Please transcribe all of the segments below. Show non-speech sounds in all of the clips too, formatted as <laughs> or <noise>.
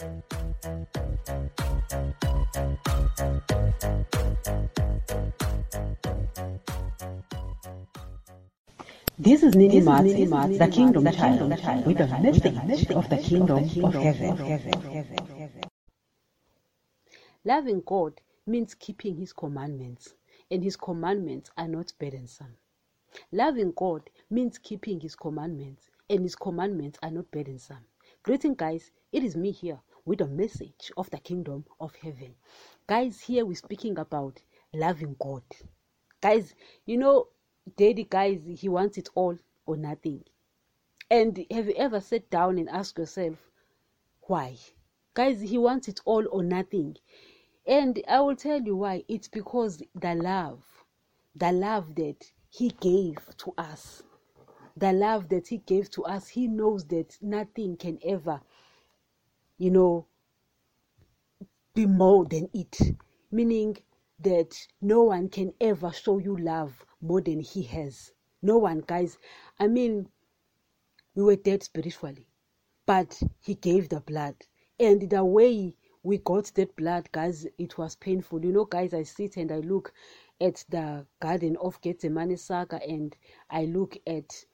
This is Nini Mats, the Kingdom Child, with the message of the Kingdom of Heaven. Loving God means keeping His commandments, and His commandments are not burdensome. Loving God means keeping His commandments, and His commandments are not burdensome. Greeting, guys. It is me here with a message of the Kingdom of Heaven. Guys, here we're speaking about loving God. Guys, you know, Daddy, guys, he wants it all or nothing. And have you ever sat down and asked yourself, why? Guys, he wants it all or nothing. And I will tell you why. It's because the love, the love that he gave to us, the love that he gave to us, he knows that nothing can ever, you know, be more than it. Meaning that no one can ever show you love more than he has. No one, guys. I mean, we were dead spiritually, but he gave the blood. And the way we got that blood, guys, it was painful. You know, guys, I sit and I look at the Garden of Gethsemane saga and I look at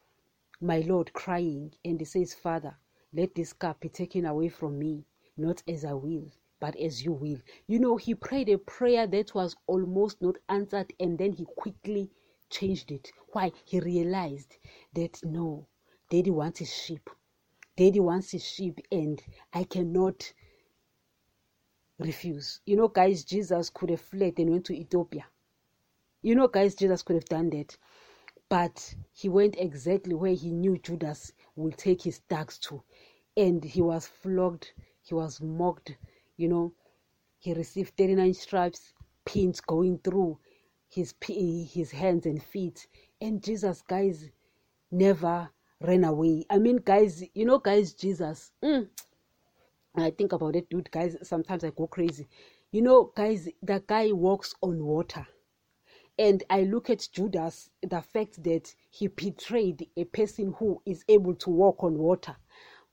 my Lord crying and he says, Father, let this cup be taken away from me, not as I will, but as you will. You know, he prayed a prayer that was almost not answered and then he quickly changed it. Why? He realized that no, daddy wants his sheep. Daddy wants his sheep, and I cannot refuse. You know, guys, Jesus could have fled and went to Ethiopia. You know, guys, Jesus could have done that. But he went exactly where he knew Judas would take his dogs to. And he was flogged, he was mocked, you know. He received 39 stripes, pins going through his his hands and feet and jesus guys never ran away i mean guys you know guys jesus mm, i think about it dude guys sometimes i go crazy you know guys the guy walks on water and i look at judas the fact that he betrayed a person who is able to walk on water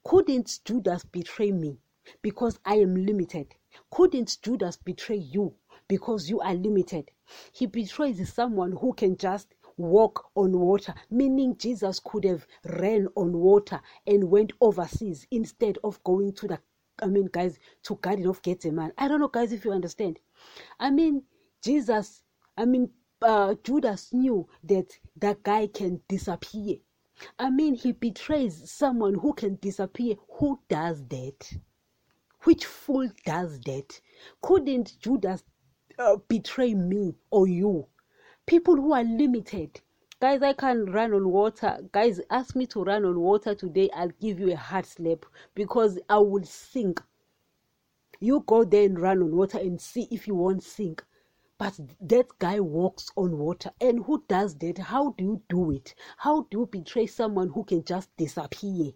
couldn't judas betray me because i am limited couldn't judas betray you because you are limited. He betrays someone who can just walk on water, meaning Jesus could have ran on water and went overseas instead of going to the I mean, guys, to Garden of Gethsemane. I don't know, guys, if you understand. I mean, Jesus, I mean, uh, Judas knew that that guy can disappear. I mean, he betrays someone who can disappear. Who does that? Which fool does that? Couldn't Judas uh, betray me or you. People who are limited. Guys, I can't run on water. Guys, ask me to run on water today. I'll give you a hard slap because I will sink. You go there and run on water and see if you won't sink. But that guy walks on water. And who does that? How do you do it? How do you betray someone who can just disappear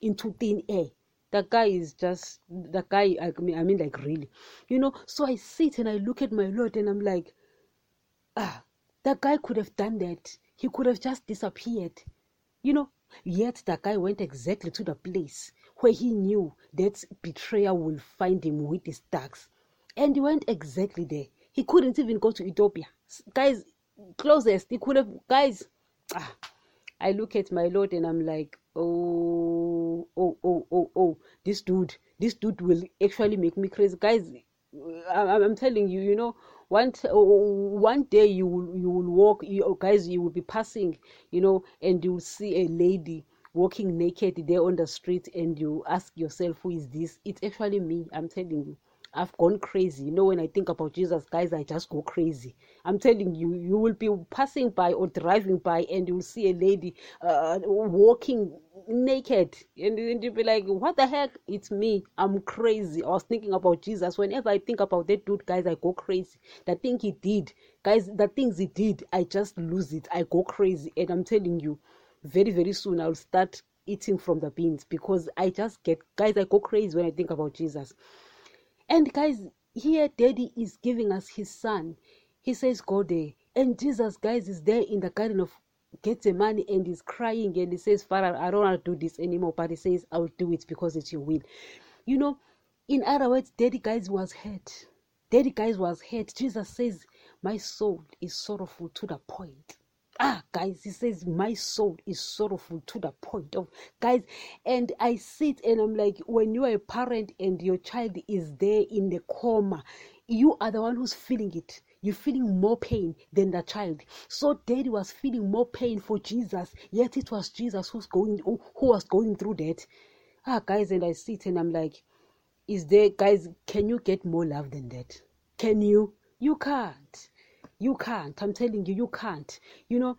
into thin air? that guy is just that guy I mean, I mean like really you know so i sit and i look at my lord and i'm like ah that guy could have done that he could have just disappeared you know yet that guy went exactly to the place where he knew that betrayer will find him with his dogs and he went exactly there he couldn't even go to ethiopia. Guys closest he could have guys ah, i look at my lord and i'm like oh oh oh oh oh this dude this dude will actually make me crazy. Guys i'm, I'm telling you you know one t- one day you will you will walk you guys you will be passing you know and you will see a lady walking naked there on the street and you ask yourself who is this? It's actually me i'm telling you I've gone crazy. You know, when I think about Jesus, guys, I just go crazy. I'm telling you, you will be passing by or driving by and you'll see a lady uh, walking naked and, and you'll be like, what the heck? It's me. I'm crazy. I was thinking about Jesus. Whenever I think about that dude, guys, I go crazy. The thing he did, guys, the things he did, I just lose it. I go crazy. And I'm telling you, very, very soon I'll start eating from the beans because I just get, guys, I go crazy when I think about Jesus. And guys, here daddy is giving us his son. He says, Go there. And Jesus, guys, is there in the garden of Gethsemane and he's crying and he says, Father, I don't want to do this anymore. But he says, I will do it because it's your will. You know, In other words, daddy guys was hurt. Daddy guys was hurt. Jesus says, My soul is sorrowful to the point. Ah, guys, he says, My soul is sorrowful to the point of guys. And I sit and I'm like, when you are a parent and your child is there in the coma, you are the one who's feeling it. You're feeling more pain than the child. So daddy was feeling more pain for jesus yet it was jesus who's going who, was going through that. Ah guys and i sit and i'm like is there guys can you get more love than that? Can you? You can't you can't. I'm telling you you can't. You know?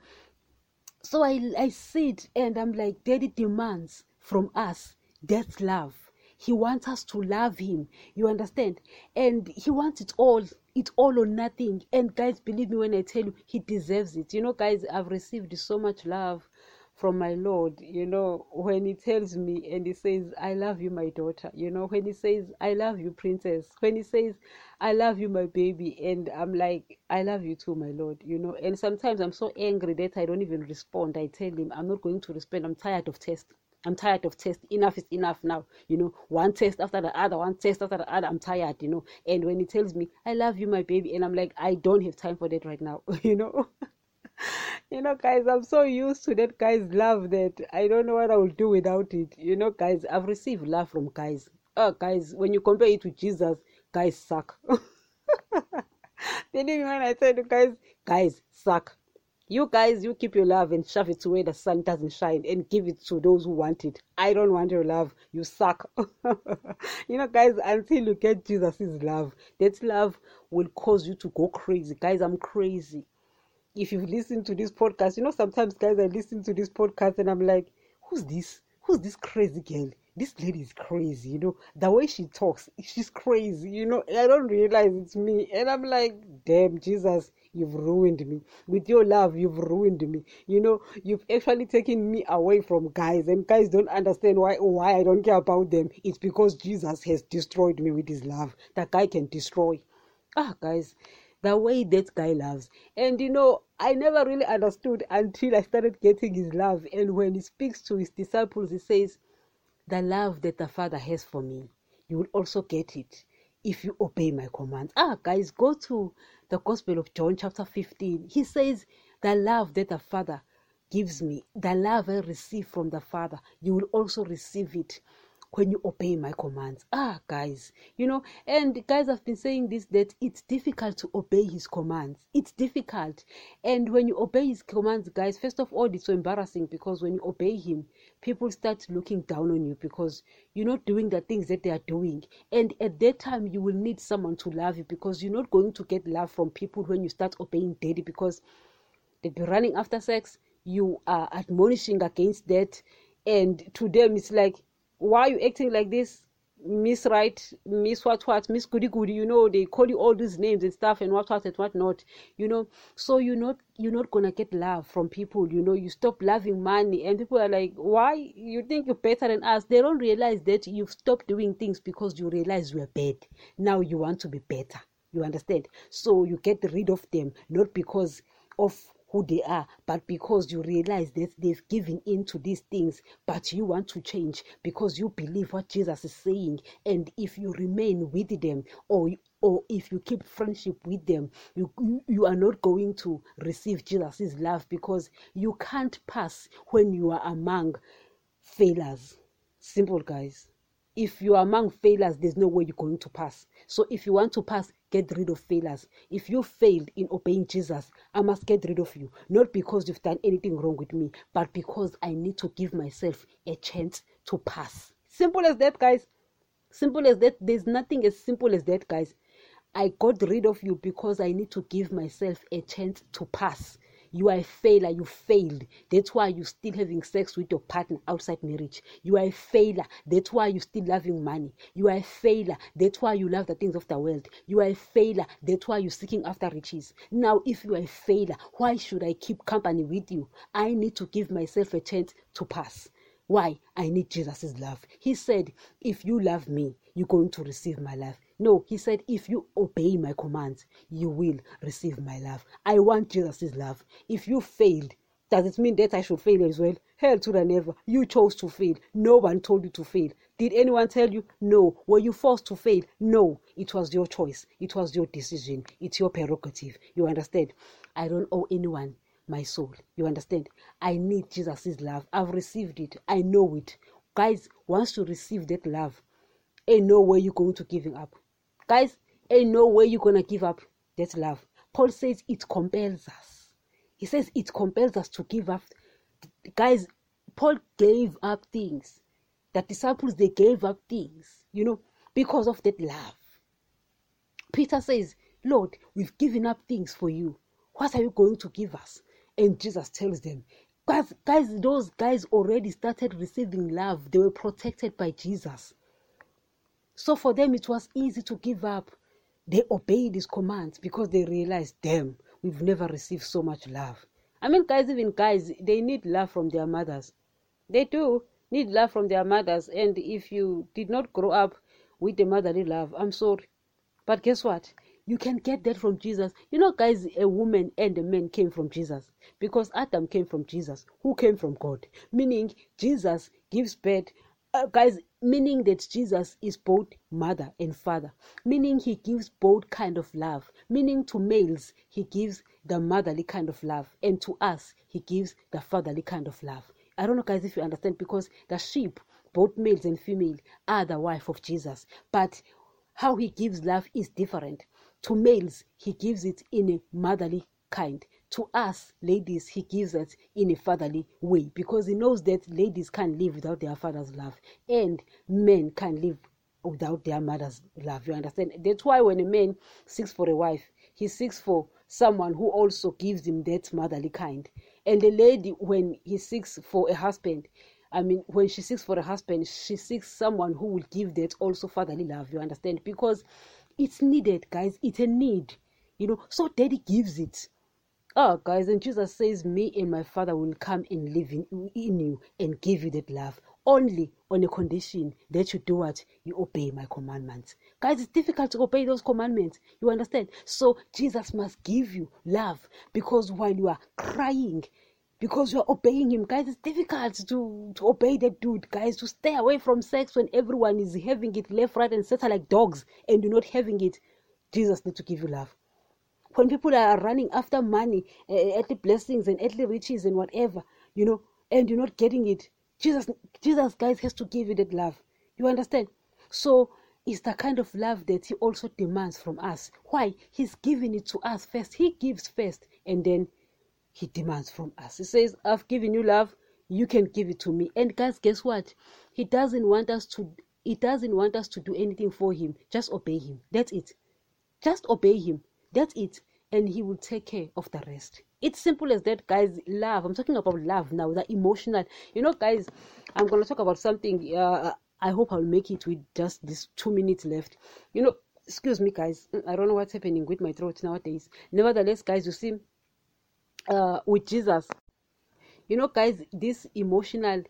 So i i sit and i'm like daddy demands from us that's love. He wants us to love him. You understand? And he wants it all it all or nothing. And guys believe me when i tell you he deserves it. You know guys i've received so much love from my Lord, you know, when He tells me and He says, I love you, my daughter, you know, when He says, I love you, princess, when He says, I love you, my baby, and I'm like, I love you too, my Lord, you know, and sometimes I'm so angry that I don't even respond. I tell Him, I'm not going to respond, I'm tired of test. I'm tired of test. Enough is enough now. You know, one test after the other, one test after the other. I'm tired, you know. And when he tells me, I love you, my baby, and I'm like, I don't have time for that right now, <laughs> you know. <laughs> you know, guys, I'm so used to that guy's love that I don't know what I will do without it. You know, guys, I've received love from guys. Oh, guys, when you compare it to Jesus, guys suck. <laughs> Believe me when I tell you, guys, guys suck. You guys, you keep your love and shove it to where the sun doesn't shine and give it to those who want it. I don't want your love. You suck. <laughs> you know, guys, until you get Jesus' love, that love will cause you to go crazy. Guys, I'm crazy if you've listened to this podcast, you know, sometimes guys, I listen to this podcast and I'm like, who's this? Who's this crazy girl? This lady is crazy, you know. The way she talks, she's crazy, you know. I don't realize it's me. And I'm like, damn, Jesus, you've ruined me. With your love, you've ruined me. You know, you've actually taken me away from guys, and guys don't understand why why I don't care about them. It's because Jesus has destroyed me with his love. That guy can destroy. Ah, guys, the way that guy loves. And you know, I never really understood until I started getting his love. And when he speaks to his disciples, he says, The love that the Father has for me, you will also get it if you obey my commands. Ah, guys, go to the Gospel of John, chapter 15. He says, The love that the Father gives me, the love I receive from the Father, you will also receive it when you obey my commands. Ah, guys, you know, and guys, I've been saying this that it's difficult to obey his commands. It's difficult. And when you obey his commands, guys, first of all, it's so embarrassing because when you obey him, people start looking down on you because you're not doing the things that they are doing. And at that time, you will need someone to love you because you're not going to get love from people when you start obeying daddy because they'll be running after sex. You are admonishing against that. And to them, it's like, why are you acting like this miss right miss what what miss goody goody you know they call you all these names and stuff and what what and what not you know. So you're not you're not gonna get love from people you know. You stop loving money and people are like why? You think you're better than us. They don't realize that you've stopped doing things because you realize you're bad. Now you want to be better you understand? So you get rid of them not because of who they are, but because you realize that they've given in to these things, but you want to change because you believe what Jesus is saying. And if you remain with them or or if you keep friendship with them, you, you, are not going to receive Jesus' love because you can't pass when you are among failures. Simple, guys. If you are among failures, there's no way you're going to pass. So if you want to pass, get rid of failures. If you failed in obeying Jesus, I must get rid of you. Not because you've done anything wrong with me, but because I need to give myself a chance to pass. Simple as that, guys. Simple as that. There's nothing as simple as that, guys. I got rid of you because I need to give myself a chance to pass. You are a failure. You failed. That's why you're still having sex with your partner outside marriage. You are a failure. That's why you're still loving money. You are a failure. That's why you love the things of the world. You are a failure. That's why you're seeking after riches. Now, if you are a failure, why should I keep company with you? I need to give myself a chance to pass. Why? I need Jesus' love. He said, If you love me, you're going to receive my love. No, he said, if you obey my commands, you will receive my love. I want Jesus' love. If you failed, does it mean that I should fail as well? Hell to the never. You chose to fail. No one told you to fail. Did anyone tell you? No. Were you forced to fail? No. It was your choice. It was your decision. It's your prerogative. You understand? I don't owe anyone my soul. You understand? I need Jesus' love. I've received it. I know it. Guys, once you receive that love, ain't no way you're going to give it up. Guys, ain't no way you're to give up that love. Paul says it compels us. He says it compels us to give up. Guys, Paul gave up things the disciples they gave up things, you know, because of that love. Peter says, Lord, we've given up things for you. What are you going to give us? And Jesus tells them, guys, guys, those guys already started receiving love. They were protected by Jesus. So for them, it was easy to give up. They obeyed his commands because they realized, damn, we've never received so much love. I mean, guys, even guys, they need love from their mothers. They do need love from their mothers. And if you did not grow up with the motherly love, I'm sorry. But guess what? You can get that from Jesus. You know, guys, a woman and a man came from Jesus because Adam came from Jesus, who came from God. Meaning, Jesus gives birth. Uh, guys, meaning that Jesus is both mother and father, meaning he gives both kind of love. Meaning to males, he gives the motherly kind of love, and to us, he gives the fatherly kind of love. I don't know, guys, if you understand, because the sheep, both males and female, are the wife of Jesus. But how he gives love is different. To males, he gives it in a motherly kind. To us, ladies, he gives it in a fatherly way because he knows that ladies can't live without their father's love and men can't live without their mother's love. You understand? That's why when a man seeks for a wife, he seeks for someone who also gives him that motherly kind. And the lady, when he seeks for a husband, I mean, when she seeks for a husband, she seeks someone who will give that also fatherly love. You understand? Because it's needed, guys. It's a need, you know. So daddy gives it. Oh, guys, and Jesus says, Me and my Father will come and live in, in you and give you that love only on a condition that you do what? You obey my commandments. Guys, it's difficult to obey those commandments. You understand? So Jesus must give you love because while you are crying, because you are obeying him, guys, it's difficult to, to obey that dude, guys, to stay away from sex when everyone is having it left, right, and center like dogs and you're not having it. Jesus needs to give you love. When people are running after money, uh, earthly blessings, and earthly riches, and whatever, you know, and you're not getting it, Jesus, Jesus, guys, has to give you that love. You understand? So it's the kind of love that He also demands from us. Why? He's giving it to us first. He gives first, and then He demands from us. He says, "I've given you love. You can give it to me." And guys, guess what? He doesn't want us to. He doesn't want us to do anything for Him. Just obey Him. That's it. Just obey Him. That's it. And He will take care of the rest. It's simple as that, guys. Love. I'm talking about love now, the emotional. You know, guys, I'm going to talk about something. Uh, I hope I'll make it with just these two minutes left. You know, excuse me, guys. I don't know what's happening with my throat nowadays. Nevertheless, guys, you see, uh, with Jesus, you know, guys, this emotional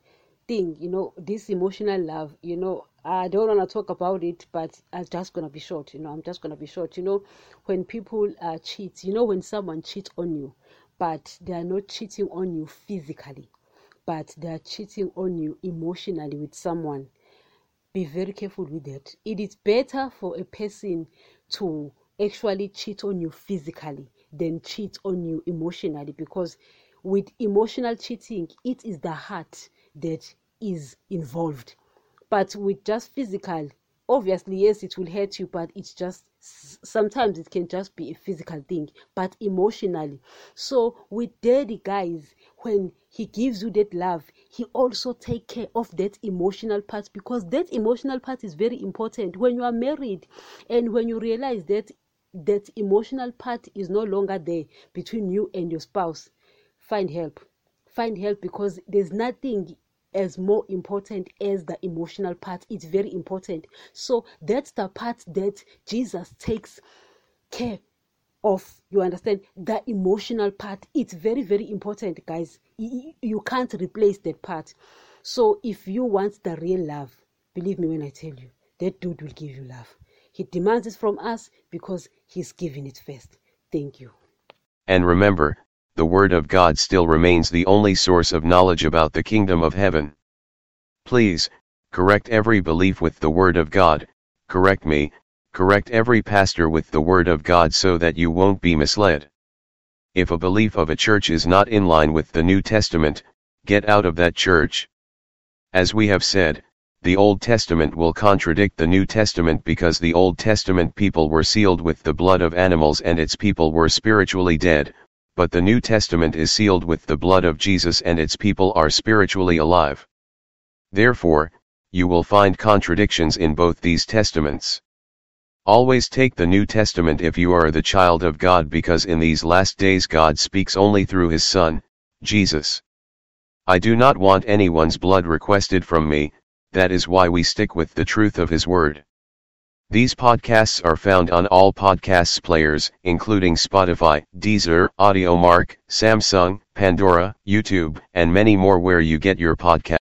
thing, you know, this emotional love, you know, I don't want to talk about it, but I'm just gonna be short. You know, I'm just gonna be short. You know, when people uh, cheat, you know, when someone cheats on you, but they are not cheating on you physically, but they are cheating on you emotionally with someone. Be very careful with that. It is better for a person to actually cheat on you physically than cheat on you emotionally because with emotional cheating, it is the heart that is involved. But with just physical, obviously, yes, it will hurt you, but it's just sometimes it can just be a physical thing, but emotionally. So with daddy guys, when he gives you that love, he also take care of that emotional part because that emotional part is very important when you are married and when you realize that that emotional part is no longer there between you and your spouse find help find help because there's nothing as more important as the emotional part. It's very important. So that's the part that Jesus takes care of. You understand? The emotional part. It's very, very important, guys. You can't replace that part. So if you want the real love, believe me when I tell you, that dude will give you love. He demands it from us because he's giving it first. Thank you. And remember, the Word of God still remains the only source of knowledge about the kingdom of heaven. Please, correct every belief with the Word of God, correct me, correct every pastor with the Word of God so that you won't be misled. If a belief of a church is not in line with the New Testament, get out of that church. As we have said, the Old Testament will contradict the New Testament because the Old Testament people were sealed with the blood of animals and its people were spiritually dead, but the New Testament is sealed with the blood of Jesus and its people are spiritually alive. Therefore, you will find contradictions in both these testaments. Always take the New Testament if you are the child of God because in these last days God speaks only through his Son, Jesus. I do not want anyone's blood requested from me, that is why we stick with the truth of His Word. These podcasts are found on all podcasts players, including Spotify, Deezer, Audiomack, Samsung, Pandora, YouTube, and many more where you get your podcast.